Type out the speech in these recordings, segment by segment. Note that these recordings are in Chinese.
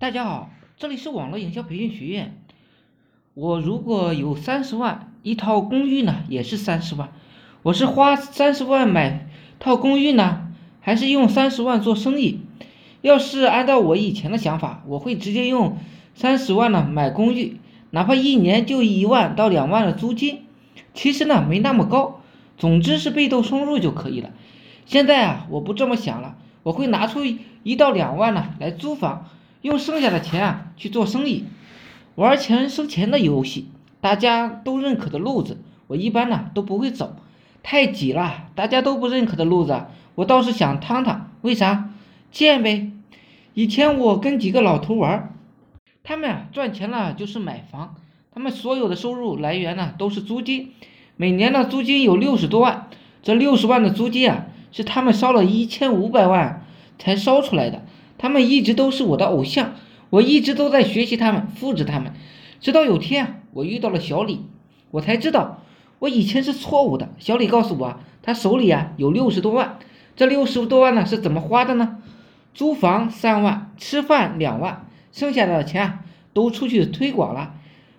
大家好，这里是网络营销培训学院。我如果有三十万，一套公寓呢也是三十万。我是花三十万买套公寓呢，还是用三十万做生意？要是按照我以前的想法，我会直接用三十万呢买公寓，哪怕一年就一万到两万的租金，其实呢没那么高，总之是被动收入就可以了。现在啊，我不这么想了，我会拿出一到两万呢来租房。用剩下的钱啊去做生意，玩钱生钱的游戏，大家都认可的路子，我一般呢都不会走。太挤了，大家都不认可的路子，我倒是想趟趟。为啥？贱呗。以前我跟几个老头玩，他们啊赚钱了就是买房，他们所有的收入来源呢都是租金，每年的租金有六十多万，这六十万的租金啊是他们烧了一千五百万才烧出来的。他们一直都是我的偶像，我一直都在学习他们，复制他们，直到有天我遇到了小李，我才知道我以前是错误的。小李告诉我，他手里啊有六十多万，这六十多万呢是怎么花的呢？租房三万，吃饭两万，剩下的钱都出去推广了，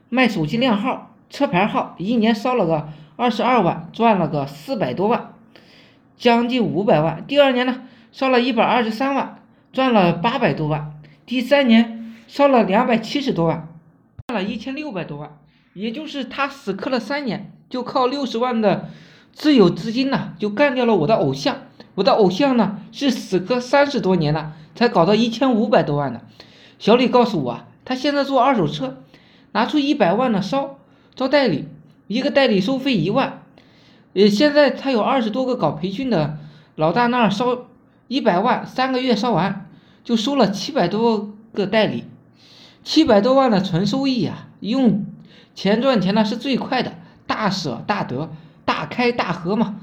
卖手机靓号、车牌号，一年烧了个二十二万，赚了个四百多万，将近五百万。第二年呢，烧了一百二十三万。赚了八百多万，第三年烧了两百七十多万，赚了一千六百多万，也就是他死磕了三年，就靠六十万的自有资金呢，就干掉了我的偶像。我的偶像呢是死磕三十多年了，才搞到一千五百多万的。小李告诉我，他现在做二手车，拿出一百万呢烧招代理，一个代理收费一万，呃，现在他有二十多个搞培训的老大那儿烧。一百万三个月烧完，就收了七百多个代理，七百多万的纯收益啊！用钱赚钱呢是最快的，大舍大得，大开大合嘛。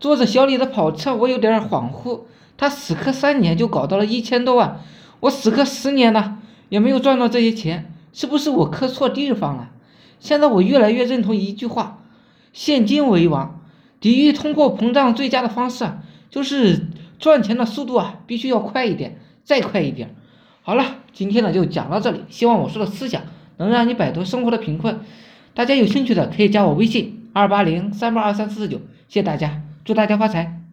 坐着小李的跑车，我有点恍惚。他死磕三年就搞到了一千多万，我死磕十年呢也没有赚到这些钱，是不是我磕错地方了？现在我越来越认同一句话：现金为王，抵御通货膨胀最佳的方式就是。赚钱的速度啊，必须要快一点，再快一点。好了，今天呢就讲到这里，希望我说的思想能让你摆脱生活的贫困。大家有兴趣的可以加我微信二八零三八二三四四九，谢谢大家，祝大家发财。